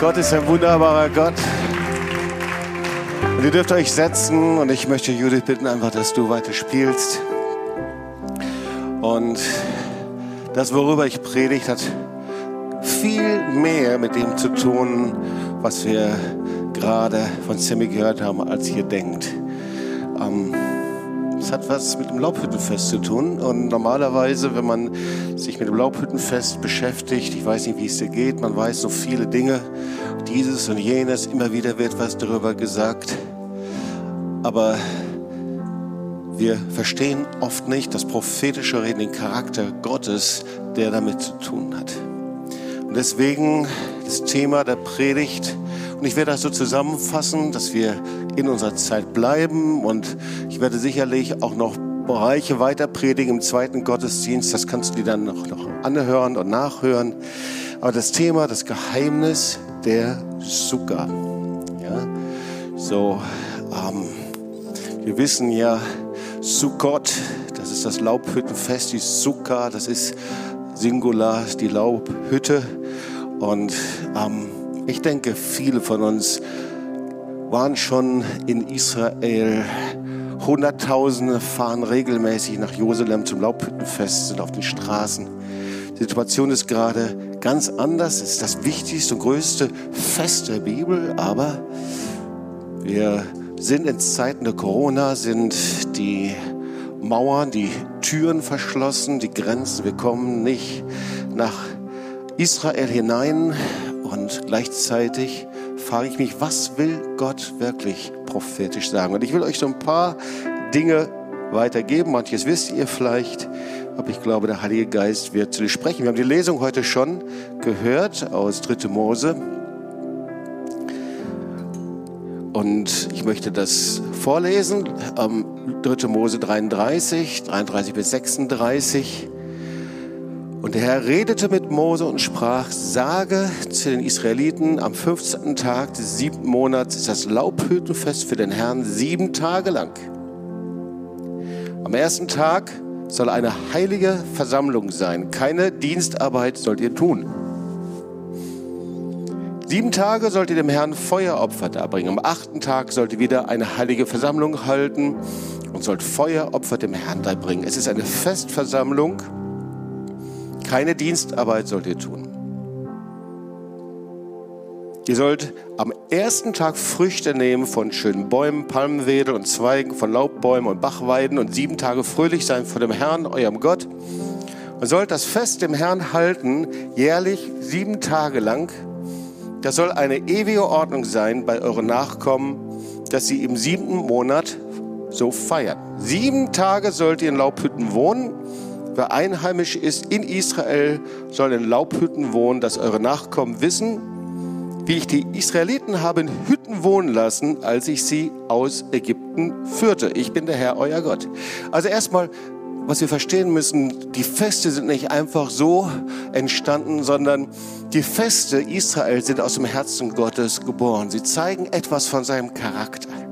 Gott ist ein wunderbarer Gott. Und ihr dürft euch setzen und ich möchte Judith bitten, einfach, dass du weiter spielst. Und das, worüber ich predigt, hat viel mehr mit dem zu tun, was wir gerade von Sammy gehört haben, als ihr denkt. Ähm, hat was mit dem Laubhüttenfest zu tun. Und normalerweise, wenn man sich mit dem Laubhüttenfest beschäftigt, ich weiß nicht, wie es dir geht, man weiß so viele Dinge, dieses und jenes, immer wieder wird was darüber gesagt. Aber wir verstehen oft nicht das prophetische Reden, den Charakter Gottes, der damit zu tun hat. Und deswegen das Thema der Predigt. Und ich werde das so zusammenfassen, dass wir in unserer Zeit bleiben. Und ich werde sicherlich auch noch Bereiche weiter predigen im zweiten Gottesdienst. Das kannst du dir dann noch, noch anhören und nachhören. Aber das Thema, das Geheimnis der Sukkah. Ja, so, ähm, wir wissen ja, Sukkot, das ist das Laubhüttenfest, die Sukkah, das ist Singular, die Laubhütte. Und ähm, ich denke, viele von uns waren schon in Israel. Hunderttausende fahren regelmäßig nach Jerusalem zum Laubhüttenfest, sind auf den Straßen. Die Situation ist gerade ganz anders. Es ist das wichtigste und größte Fest der Bibel, aber wir sind in Zeiten der Corona, sind die Mauern, die Türen verschlossen, die Grenzen. Wir kommen nicht nach Israel hinein und gleichzeitig frage ich mich, was will Gott wirklich prophetisch sagen? Und ich will euch so ein paar Dinge weitergeben. Manches wisst ihr vielleicht, aber ich glaube, der Heilige Geist wird zu dir sprechen. Wir haben die Lesung heute schon gehört aus 3. Mose. Und ich möchte das vorlesen. Ähm, 3. Mose 33, 33 bis 36. Und der Herr redete mit Mose und sprach, sage zu den Israeliten, am 15. Tag des siebten Monats ist das Laubhüttenfest für den Herrn sieben Tage lang. Am ersten Tag soll eine heilige Versammlung sein. Keine Dienstarbeit sollt ihr tun. Sieben Tage sollt ihr dem Herrn Feueropfer darbringen. Am achten Tag sollt ihr wieder eine heilige Versammlung halten und sollt Feueropfer dem Herrn darbringen. Es ist eine Festversammlung keine Dienstarbeit sollt ihr tun. Ihr sollt am ersten Tag Früchte nehmen von schönen Bäumen, Palmenwedel und Zweigen, von Laubbäumen und Bachweiden und sieben Tage fröhlich sein vor dem Herrn, eurem Gott. Und sollt das Fest dem Herrn halten, jährlich sieben Tage lang. Das soll eine ewige Ordnung sein bei euren Nachkommen, dass sie im siebten Monat so feiern. Sieben Tage sollt ihr in Laubhütten wohnen Wer einheimisch ist in Israel, soll in Laubhütten wohnen, dass eure Nachkommen wissen, wie ich die Israeliten habe in Hütten wohnen lassen, als ich sie aus Ägypten führte. Ich bin der Herr, euer Gott. Also erstmal, was wir verstehen müssen, die Feste sind nicht einfach so entstanden, sondern die Feste Israel sind aus dem Herzen Gottes geboren. Sie zeigen etwas von seinem Charakter.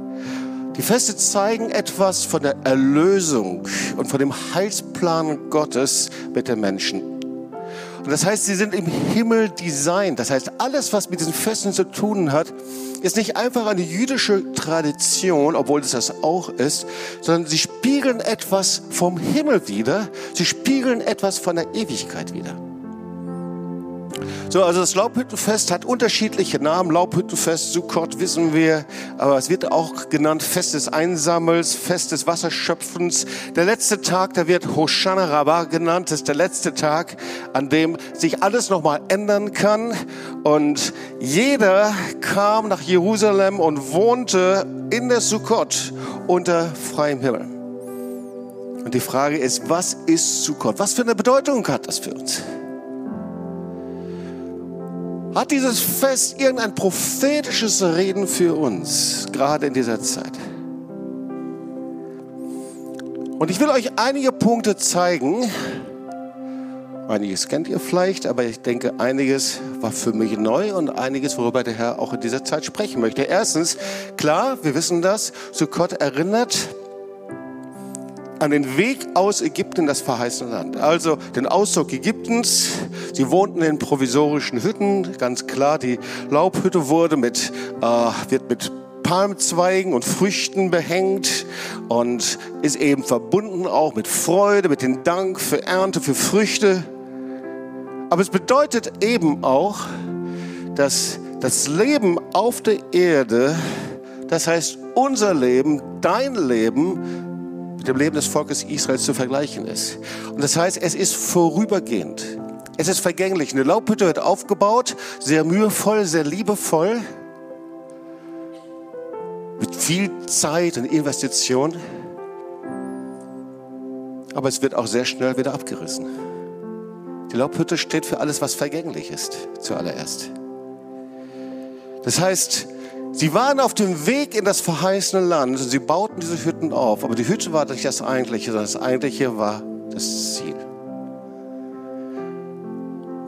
Die Feste zeigen etwas von der Erlösung und von dem Heilsplan Gottes mit den Menschen. Und das heißt, sie sind im Himmel designt. Das heißt, alles, was mit diesen Festen zu tun hat, ist nicht einfach eine jüdische Tradition, obwohl es das auch ist, sondern sie spiegeln etwas vom Himmel wider. Sie spiegeln etwas von der Ewigkeit wider. So, also das Laubhüttenfest hat unterschiedliche Namen. Laubhüttenfest, Sukkot wissen wir, aber es wird auch genannt Fest des Einsammels, Fest des Wasserschöpfens. Der letzte Tag, da wird Hoshana Rabbah genannt. Das ist der letzte Tag, an dem sich alles nochmal ändern kann. Und jeder kam nach Jerusalem und wohnte in der Sukkot unter freiem Himmel. Und die Frage ist, was ist Sukkot? Was für eine Bedeutung hat das für uns? Hat dieses Fest irgendein prophetisches Reden für uns, gerade in dieser Zeit? Und ich will euch einige Punkte zeigen. Einiges kennt ihr vielleicht, aber ich denke, einiges war für mich neu und einiges, worüber der Herr auch in dieser Zeit sprechen möchte. Erstens, klar, wir wissen das, Sukkot erinnert an den Weg aus Ägypten das verheißene Land. Also den Auszug Ägyptens. Sie wohnten in provisorischen Hütten, ganz klar. Die Laubhütte wurde mit, äh, wird mit Palmzweigen und Früchten behängt und ist eben verbunden auch mit Freude, mit dem Dank für Ernte, für Früchte. Aber es bedeutet eben auch, dass das Leben auf der Erde, das heißt unser Leben, dein Leben, mit dem Leben des Volkes Israels zu vergleichen ist. Und das heißt, es ist vorübergehend. Es ist vergänglich. Eine Laubhütte wird aufgebaut, sehr mühevoll, sehr liebevoll, mit viel Zeit und Investition. Aber es wird auch sehr schnell wieder abgerissen. Die Laubhütte steht für alles, was vergänglich ist, zuallererst. Das heißt, sie waren auf dem Weg in das verheißene Land und sie bauten diese Hütten auf. Aber die Hütte war nicht das Eigentliche, sondern das Eigentliche war das Ziel.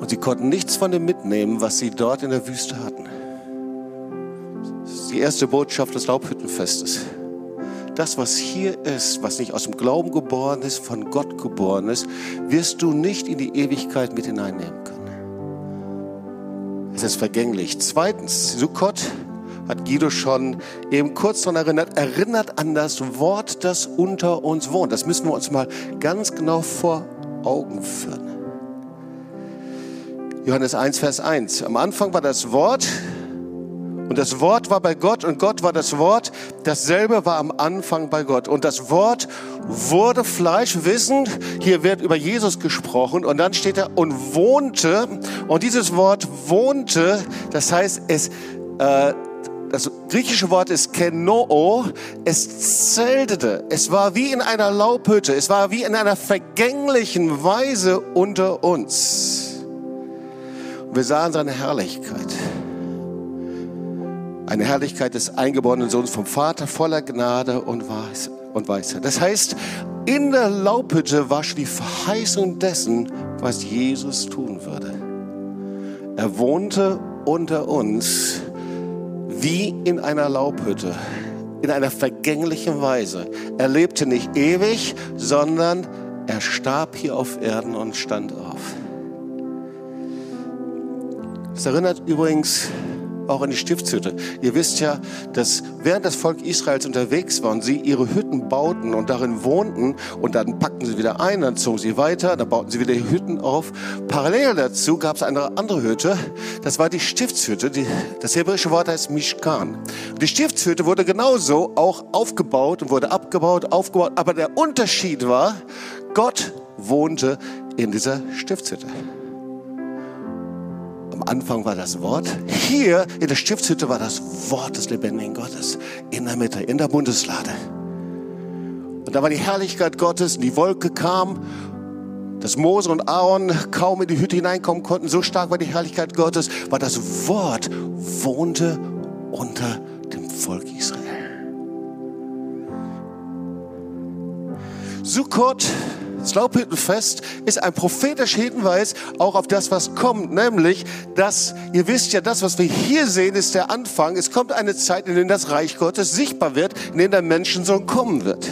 Und sie konnten nichts von dem mitnehmen, was sie dort in der Wüste hatten. Das ist die erste Botschaft des Laubhüttenfestes das, was hier ist, was nicht aus dem Glauben geboren ist, von Gott geboren ist, wirst du nicht in die Ewigkeit mit hineinnehmen können. Es ist vergänglich. Zweitens, Sukkot hat Guido schon eben kurz daran erinnert, erinnert an das Wort, das unter uns wohnt. Das müssen wir uns mal ganz genau vor Augen führen. Johannes 1, Vers 1. Am Anfang war das Wort, und das Wort war bei Gott und Gott war das Wort. Dasselbe war am Anfang bei Gott. Und das Wort wurde Fleisch, wissend, hier wird über Jesus gesprochen. Und dann steht er und wohnte. Und dieses Wort wohnte, das heißt, es, äh, das griechische Wort ist kenoo, es zeltete. Es war wie in einer Laubhütte. Es war wie in einer vergänglichen Weise unter uns. Und wir sahen seine Herrlichkeit. Eine Herrlichkeit des eingeborenen Sohnes vom Vater voller Gnade und Weisheit. Das heißt, in der Laubhütte war schon die Verheißung dessen, was Jesus tun würde. Er wohnte unter uns wie in einer Laubhütte, in einer vergänglichen Weise. Er lebte nicht ewig, sondern er starb hier auf Erden und stand auf. Das erinnert übrigens auch in die Stiftshütte. Ihr wisst ja, dass während das Volk Israels unterwegs war und sie ihre Hütten bauten und darin wohnten und dann packten sie wieder ein, dann zogen sie weiter, dann bauten sie wieder Hütten auf. Parallel dazu gab es eine andere Hütte, das war die Stiftshütte. Die, das hebräische Wort heißt Mishkan. Die Stiftshütte wurde genauso auch aufgebaut und wurde abgebaut, aufgebaut, aber der Unterschied war, Gott wohnte in dieser Stiftshütte. Am Anfang war das Wort. Hier in der Stiftshütte war das Wort des lebendigen Gottes. In der Mitte, in der Bundeslade. Und da war die Herrlichkeit Gottes, die Wolke kam, dass Mose und Aaron kaum in die Hütte hineinkommen konnten. So stark war die Herrlichkeit Gottes, weil das Wort wohnte unter dem Volk Israel. Sukkot das Laubhüttenfest ist ein prophetischer Hinweis auch auf das, was kommt, nämlich, dass, ihr wisst ja, das, was wir hier sehen, ist der Anfang. Es kommt eine Zeit, in der das Reich Gottes sichtbar wird, in der der Menschensohn kommen wird.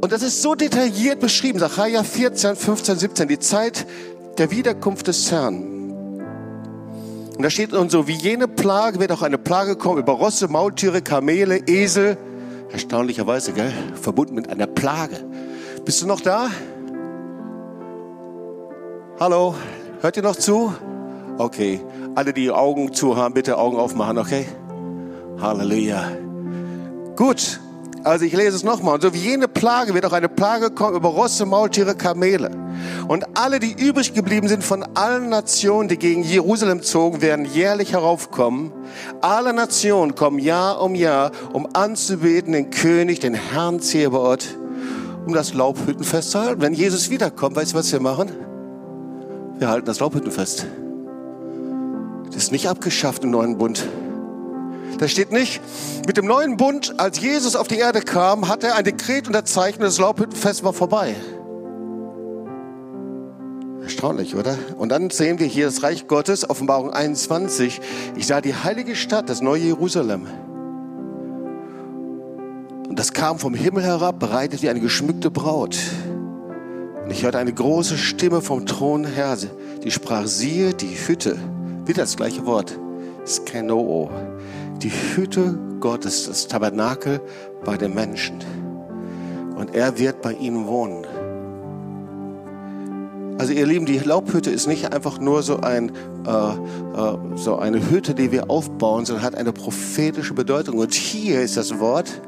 Und das ist so detailliert beschrieben, Sacharja 14, 15, 17, die Zeit der Wiederkunft des Herrn. Und da steht nun so, wie jene Plage wird auch eine Plage kommen über Rosse, Maultiere, Kamele, Esel, Erstaunlicherweise, gell? Verbunden mit einer Plage. Bist du noch da? Hallo? Hört ihr noch zu? Okay. Alle, die Augen zu haben, bitte Augen aufmachen, okay? Halleluja. Gut. Also ich lese es nochmal. Und so wie jene Plage wird auch eine Plage kommen über Rosse, Maultiere, Kamele. Und alle, die übrig geblieben sind von allen Nationen, die gegen Jerusalem zogen, werden jährlich heraufkommen. Alle Nationen kommen Jahr um Jahr, um anzubeten den König, den Herrn Zebaoth, um das Laubhüttenfest zu halten. Wenn Jesus wiederkommt, weißt du, was wir machen? Wir halten das Laubhüttenfest. Das ist nicht abgeschafft im neuen Bund. Da steht nicht, mit dem neuen Bund, als Jesus auf die Erde kam, hat er ein Dekret unterzeichnet, das Laubhüttenfest war vorbei. Erstaunlich, oder? Und dann sehen wir hier das Reich Gottes, Offenbarung 21. Ich sah die heilige Stadt, das neue Jerusalem. Und das kam vom Himmel herab, bereitet wie eine geschmückte Braut. Und ich hörte eine große Stimme vom Thron her, die sprach, siehe, die Hütte, wieder das gleiche Wort, Skenoo, die Hütte Gottes, das Tabernakel bei den Menschen. Und er wird bei ihnen wohnen. Also ihr Lieben, die Laubhütte ist nicht einfach nur so, ein, äh, äh, so eine Hütte, die wir aufbauen, sondern hat eine prophetische Bedeutung. Und hier ist das Wort.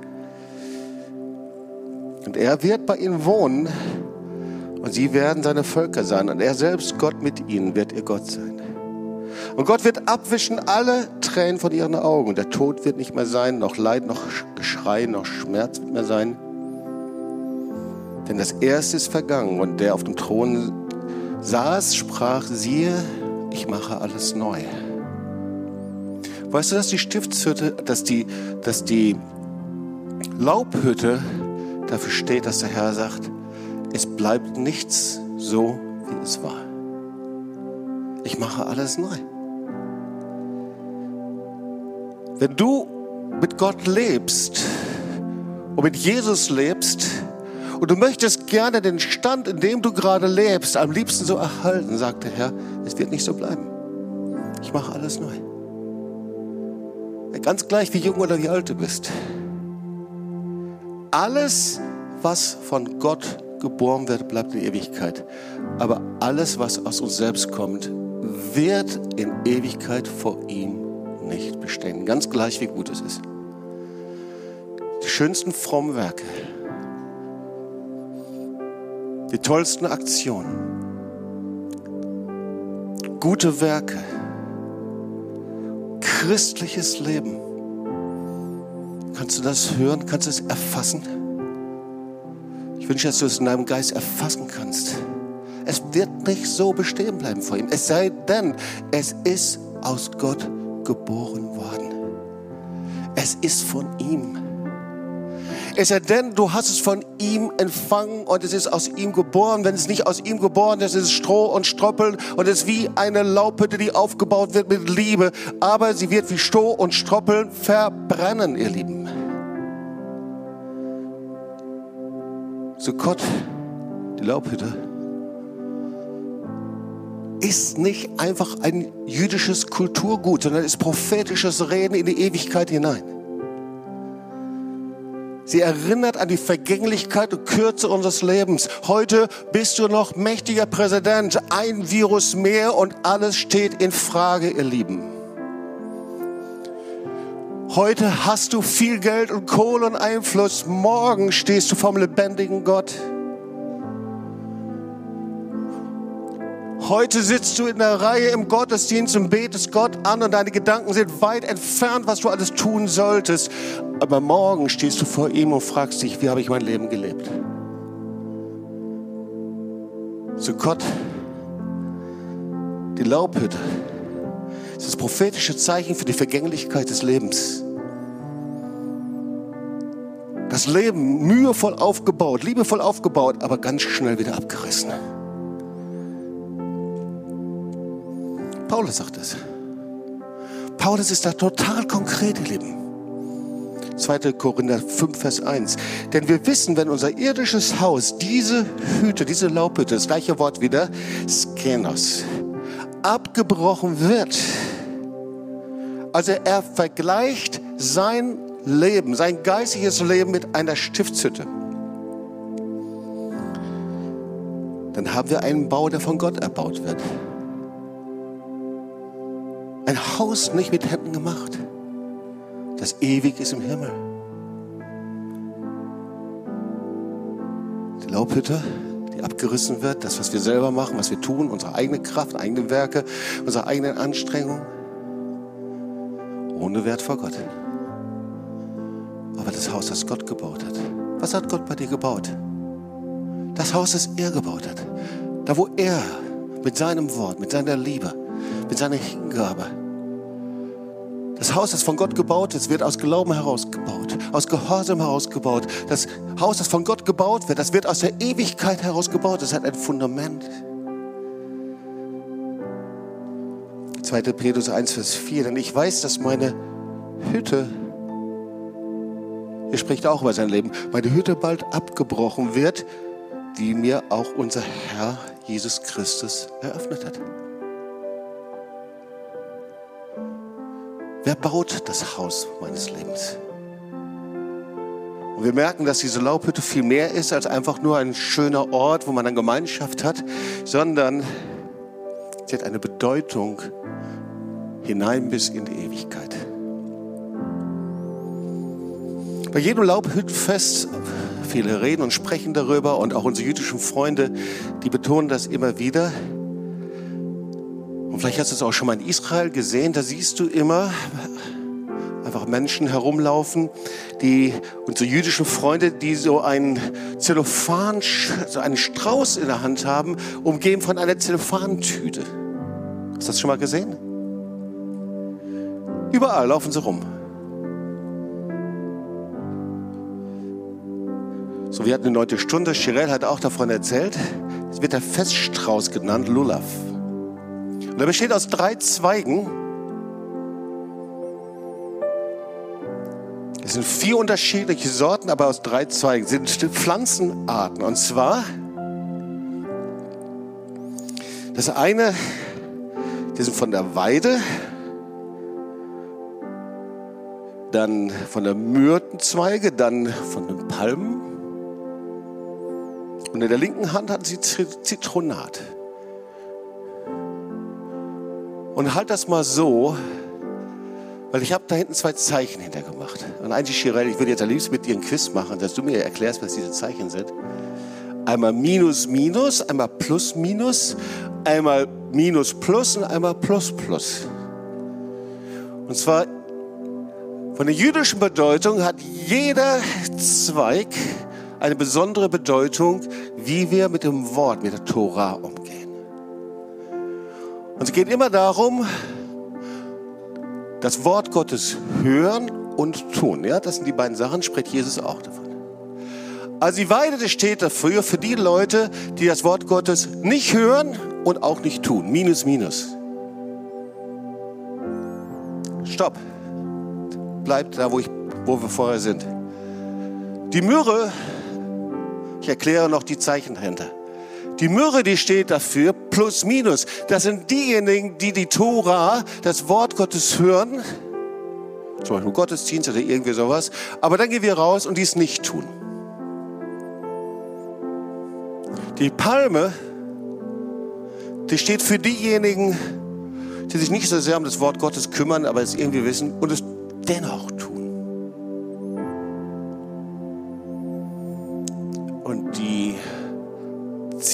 Und er wird bei ihnen wohnen und sie werden seine Völker sein. Und er selbst, Gott mit ihnen, wird ihr Gott sein. Und Gott wird abwischen alle Tränen von ihren Augen. Der Tod wird nicht mehr sein, noch Leid, noch Geschrei, noch Schmerz wird mehr sein. Denn das Erste ist vergangen. Und der auf dem Thron saß, sprach, siehe, ich mache alles neu. Weißt du, dass die Stiftshütte, dass die, dass die Laubhütte dafür steht, dass der Herr sagt, es bleibt nichts so, wie es war. Ich mache alles neu. Wenn du mit Gott lebst und mit Jesus lebst und du möchtest gerne den Stand, in dem du gerade lebst, am liebsten so erhalten, sagt der Herr, es wird nicht so bleiben. Ich mache alles neu. Ganz gleich, wie jung oder wie alt du bist. Alles, was von Gott geboren wird, bleibt in Ewigkeit. Aber alles, was aus uns selbst kommt, wird in Ewigkeit vor ihm nicht bestehen. Ganz gleich, wie gut es ist. Die schönsten frommen Werke, die tollsten Aktionen, gute Werke, christliches Leben. Kannst du das hören? Kannst du es erfassen? Ich wünsche, dass du es in deinem Geist erfassen kannst. Es wird nicht so bestehen bleiben vor ihm. Es sei denn, es ist aus Gott geboren worden. Es ist von ihm. Es sei denn, du hast es von ihm empfangen und es ist aus ihm geboren. Wenn es nicht aus ihm geboren ist, ist es Stroh und Stroppeln und es ist wie eine Laubhütte, die aufgebaut wird mit Liebe. Aber sie wird wie Stroh und Stroppeln verbrennen, ihr Lieben. Sukkot, die Laubhütte, ist nicht einfach ein jüdisches Kulturgut, sondern ist prophetisches Reden in die Ewigkeit hinein. Sie erinnert an die Vergänglichkeit und Kürze unseres Lebens. Heute bist du noch mächtiger Präsident, ein Virus mehr und alles steht in Frage, ihr Lieben. Heute hast du viel Geld und Kohle und Einfluss. Morgen stehst du vom lebendigen Gott. Heute sitzt du in der Reihe im Gottesdienst und betest Gott an und deine Gedanken sind weit entfernt, was du alles tun solltest. Aber morgen stehst du vor ihm und fragst dich, wie habe ich mein Leben gelebt? Zu Gott, die Laubhütte, ist das prophetische Zeichen für die Vergänglichkeit des Lebens das Leben mühevoll aufgebaut, liebevoll aufgebaut, aber ganz schnell wieder abgerissen. Paulus sagt es. Paulus ist da total konkret, ihr Lieben. 2. Korinther 5, Vers 1. Denn wir wissen, wenn unser irdisches Haus, diese Hütte, diese Laubhütte, das gleiche Wort wieder, Skenos, abgebrochen wird. Also er vergleicht sein Leben, sein geistiges Leben mit einer Stiftshütte. Dann haben wir einen Bau, der von Gott erbaut wird. Ein Haus nicht mit Händen gemacht, das ewig ist im Himmel. Die Laubhütte, die abgerissen wird, das, was wir selber machen, was wir tun, unsere eigene Kraft, eigene Werke, unsere eigenen Anstrengungen, ohne Wert vor Gott aber das Haus, das Gott gebaut hat. Was hat Gott bei dir gebaut? Das Haus, das er gebaut hat. Da, wo er mit seinem Wort, mit seiner Liebe, mit seiner Hingabe, das Haus, das von Gott gebaut ist, wird aus Glauben herausgebaut, aus Gehorsam herausgebaut. Das Haus, das von Gott gebaut wird, das wird aus der Ewigkeit herausgebaut. Das hat ein Fundament. 2. Petrus 1, Vers 4. Denn ich weiß, dass meine Hütte Er spricht auch über sein Leben. Meine Hütte bald abgebrochen wird, die mir auch unser Herr Jesus Christus eröffnet hat. Wer baut das Haus meines Lebens? Und wir merken, dass diese Laubhütte viel mehr ist als einfach nur ein schöner Ort, wo man eine Gemeinschaft hat, sondern sie hat eine Bedeutung hinein bis in die Ewigkeit. Bei jedem Laubhüttenfest, viele reden und sprechen darüber und auch unsere jüdischen Freunde, die betonen das immer wieder. Und vielleicht hast du es auch schon mal in Israel gesehen, da siehst du immer einfach Menschen herumlaufen, die unsere jüdischen Freunde, die so einen Zellophan, so einen Strauß in der Hand haben, umgeben von einer Zellophantüte. Hast du das schon mal gesehen? Überall laufen sie rum. So, wir hatten eine neunte Stunde. Chirel hat auch davon erzählt. Es wird der Feststrauß genannt, Lulav. Und er besteht aus drei Zweigen. Es sind vier unterschiedliche Sorten, aber aus drei Zweigen. Es sind Pflanzenarten. Und zwar, das eine, die sind von der Weide, dann von der Myrtenzweige, dann von den Palmen. Und in der linken Hand hat sie Zitronat. Und halt das mal so, weil ich habe da hinten zwei Zeichen hintergemacht. Und eigentlich, Chirel, ich würde jetzt am liebsten mit dir einen Quiz machen, dass du mir erklärst, was diese Zeichen sind. Einmal Minus, Minus, einmal Plus, Minus, einmal Minus, Plus und einmal Plus, Plus. Und zwar von der jüdischen Bedeutung hat jeder Zweig eine besondere Bedeutung, wie wir mit dem Wort, mit der Tora umgehen. Und es geht immer darum, das Wort Gottes hören und tun. Ja, das sind die beiden Sachen, spricht Jesus auch davon. Also die Weide steht dafür, für die Leute, die das Wort Gottes nicht hören und auch nicht tun. Minus, minus. Stopp. Bleibt da, wo, ich, wo wir vorher sind. Die Myrrhe, ich erkläre noch die Zeichen dahinter. Die Myrrhe, die steht dafür, plus minus. Das sind diejenigen, die die Tora, das Wort Gottes hören, zum Beispiel Gottesdienst oder irgendwie sowas, aber dann gehen wir raus und dies nicht tun. Die Palme, die steht für diejenigen, die sich nicht so sehr um das Wort Gottes kümmern, aber es irgendwie wissen und es dennoch tun.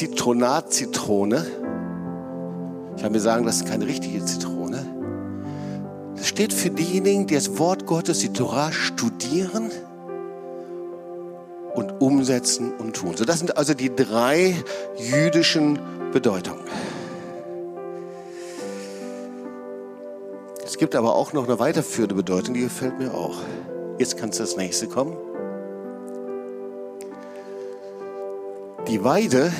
Zitronat-Zitrone. Ich kann mir sagen, das ist keine richtige Zitrone. Das steht für diejenigen, die das Wort Gottes, die Torah studieren und umsetzen und tun. So, das sind also die drei jüdischen Bedeutungen. Es gibt aber auch noch eine weiterführende Bedeutung, die gefällt mir auch. Jetzt kannst du das nächste kommen. Die Weide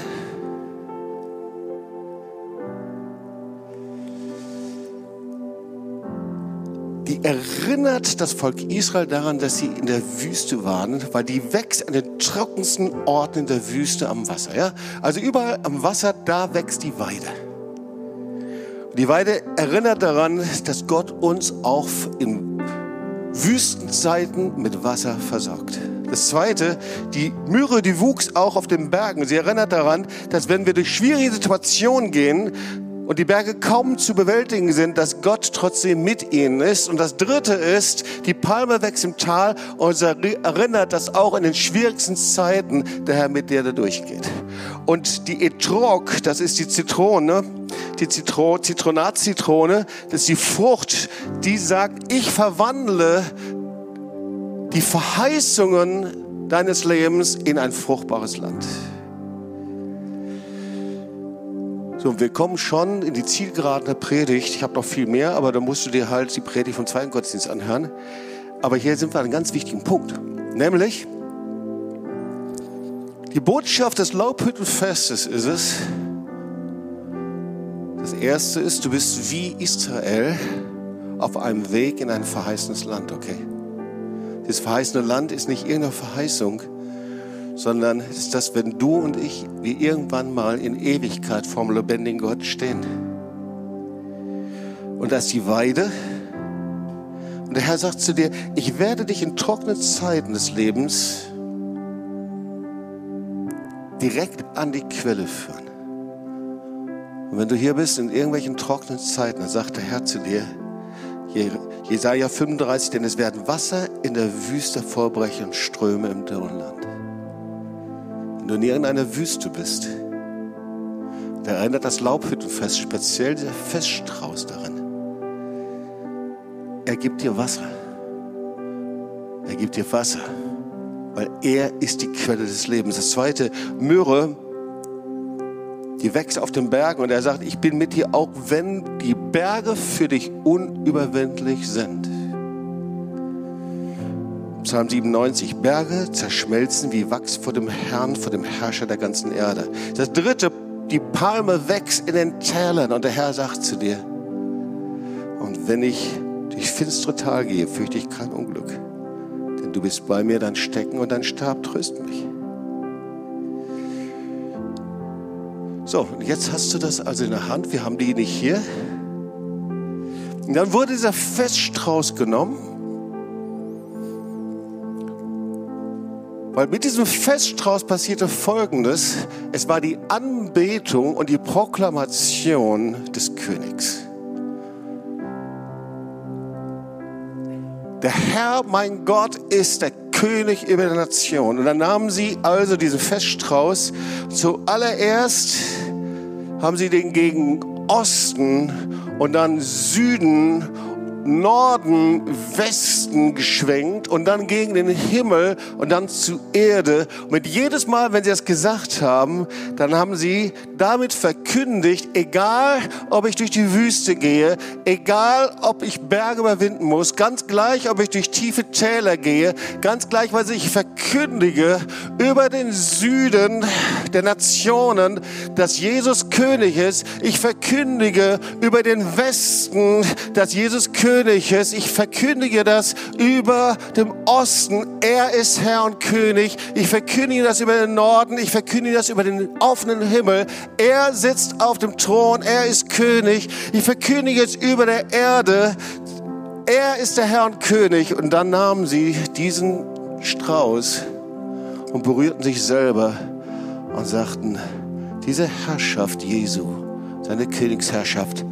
erinnert das Volk Israel daran, dass sie in der Wüste waren, weil die wächst an den trockensten Orten in der Wüste am Wasser. Ja? Also überall am Wasser, da wächst die Weide. Die Weide erinnert daran, dass Gott uns auch in Wüstenzeiten mit Wasser versorgt. Das zweite, die Myrrhe, die wuchs auch auf den Bergen. Sie erinnert daran, dass wenn wir durch schwierige Situationen gehen, und die Berge kaum zu bewältigen sind, dass Gott trotzdem mit ihnen ist. Und das Dritte ist, die Palme wächst im Tal und erinnert, dass auch in den schwierigsten Zeiten der Herr mit dir da durchgeht. Und die Etrog, das ist die Zitrone, die Zitro Zitronatzitrone, das ist die Frucht, die sagt, ich verwandle die Verheißungen deines Lebens in ein fruchtbares Land. So, wir kommen schon in die Zielgeraden der Predigt. Ich habe noch viel mehr, aber da musst du dir halt die Predigt vom zweiten Gottesdienst anhören. Aber hier sind wir an einem ganz wichtigen Punkt. Nämlich, die Botschaft des Laubhüttenfestes ist es, das erste ist, du bist wie Israel auf einem Weg in ein verheißenes Land, okay? Das verheißene Land ist nicht irgendeine Verheißung, sondern es ist das, wenn du und ich, wir irgendwann mal in Ewigkeit vorm lebendigen Gott stehen. Und da ist die Weide. Und der Herr sagt zu dir, ich werde dich in trockenen Zeiten des Lebens direkt an die Quelle führen. Und wenn du hier bist in irgendwelchen trockenen Zeiten, dann sagt der Herr zu dir, Jesaja 35, denn es werden Wasser in der Wüste vorbrechen und Ströme im Dürrenland. Wenn du in irgendeiner Wüste bist, da erinnert das Laubhüttenfest speziell der Feststrauß daran. Er gibt dir Wasser. Er gibt dir Wasser, weil er ist die Quelle des Lebens. Das zweite, Myrrhe, die wächst auf den Bergen und er sagt, ich bin mit dir, auch wenn die Berge für dich unüberwindlich sind. Psalm 97, Berge zerschmelzen wie Wachs vor dem Herrn, vor dem Herrscher der ganzen Erde. Das dritte, die Palme wächst in den Tälern und der Herr sagt zu dir, und wenn ich durch finstere Tal gehe, fürchte ich kein Unglück, denn du bist bei mir, dein Stecken und dein Stab trösten mich. So, und jetzt hast du das also in der Hand. Wir haben die nicht hier. Und dann wurde dieser Feststrauß genommen. Weil mit diesem Feststrauß passierte Folgendes. Es war die Anbetung und die Proklamation des Königs. Der Herr, mein Gott, ist der König über die Nation. Und dann nahmen sie also diesen Feststrauß. Zuallererst haben sie den gegen Osten und dann Süden Norden, Westen geschwenkt und dann gegen den Himmel und dann zu Erde. Und jedes Mal, wenn sie das gesagt haben, dann haben sie damit verkündigt, egal ob ich durch die Wüste gehe, egal ob ich Berge überwinden muss, ganz gleich, ob ich durch tiefe Täler gehe, ganz gleich, weil ich verkündige über den Süden der Nationen, dass Jesus König ist. Ich verkündige über den Westen, dass Jesus König Königes. Ich verkündige das über dem Osten. Er ist Herr und König. Ich verkündige das über den Norden. Ich verkündige das über den offenen Himmel. Er sitzt auf dem Thron. Er ist König. Ich verkündige es über der Erde. Er ist der Herr und König. Und dann nahmen sie diesen Strauß und berührten sich selber und sagten, diese Herrschaft Jesu, seine Königsherrschaft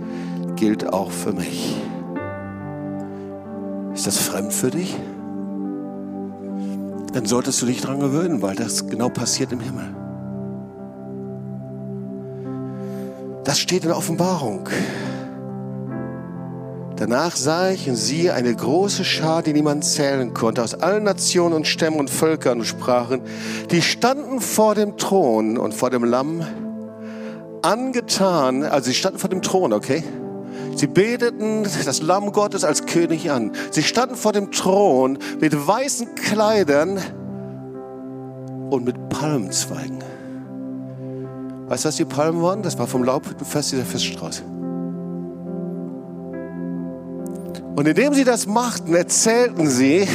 gilt auch für mich. Ist das fremd für dich? Dann solltest du dich daran gewöhnen, weil das genau passiert im Himmel. Das steht in der Offenbarung. Danach sah ich und siehe eine große Schar, die niemand zählen konnte, aus allen Nationen und Stämmen und Völkern und Sprachen. Die standen vor dem Thron und vor dem Lamm angetan, also sie standen vor dem Thron, okay? Sie beteten das Lamm Gottes als König an. Sie standen vor dem Thron mit weißen Kleidern und mit Palmzweigen. Weißt du, was die Palmen waren? Das war vom Laubhüttenfest dieser Feststraße. Und indem sie das machten, erzählten sie,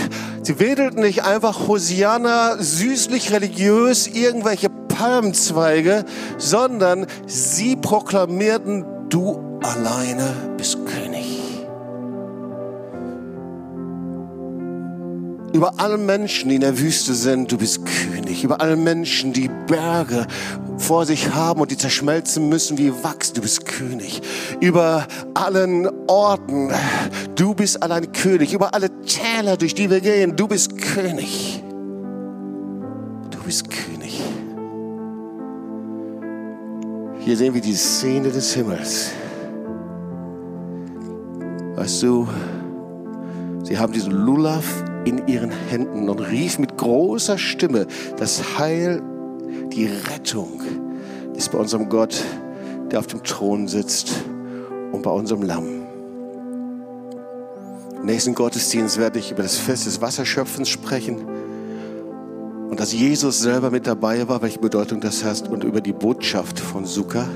sie wedelten nicht einfach Hosianna süßlich religiös irgendwelche Palmzweige, sondern sie proklamierten, du alleine bist Über alle Menschen, die in der Wüste sind, du bist König. Über alle Menschen, die Berge vor sich haben und die zerschmelzen müssen wie Wachs, du bist König. Über allen Orten, du bist allein König. Über alle Täler, durch die wir gehen, du bist König. Du bist König. Hier sehen wir die Szene des Himmels. Weißt du, sie haben diesen Lulav in ihren Händen und rief mit großer Stimme, das Heil, die Rettung ist bei unserem Gott, der auf dem Thron sitzt und bei unserem Lamm. Im nächsten Gottesdienst werde ich über das Fest des Wasserschöpfens sprechen und dass Jesus selber mit dabei war, welche Bedeutung das hat und über die Botschaft von Sukkah.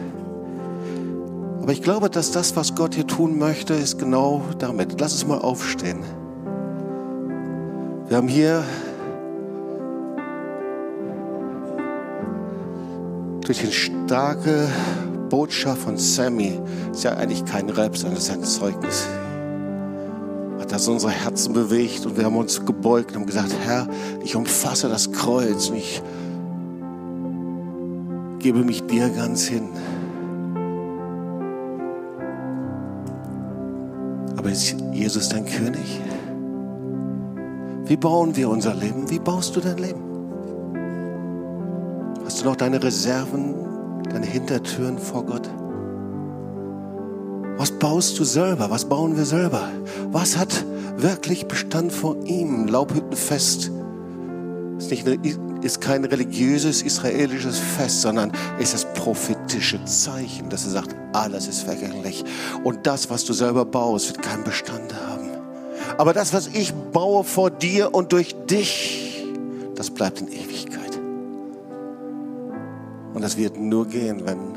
Aber ich glaube, dass das, was Gott hier tun möchte, ist genau damit. Lass uns mal aufstehen. Wir haben hier durch die starke Botschaft von Sammy, ist ja eigentlich kein Rap, sondern es ist ein Zeugnis, hat das unsere Herzen bewegt und wir haben uns gebeugt und gesagt, Herr, ich umfasse das Kreuz und ich gebe mich dir ganz hin. Aber ist Jesus dein König? Wie bauen wir unser Leben? Wie baust du dein Leben? Hast du noch deine Reserven, deine Hintertüren vor Gott? Was baust du selber? Was bauen wir selber? Was hat wirklich Bestand vor ihm? Laubhüttenfest ist, nicht ist kein religiöses israelisches Fest, sondern ist das prophetische Zeichen, dass er sagt, alles ist vergänglich. Und das, was du selber baust, wird keinen Bestand haben. Aber das, was ich baue vor dir und durch dich, das bleibt in Ewigkeit. Und das wird nur gehen, wenn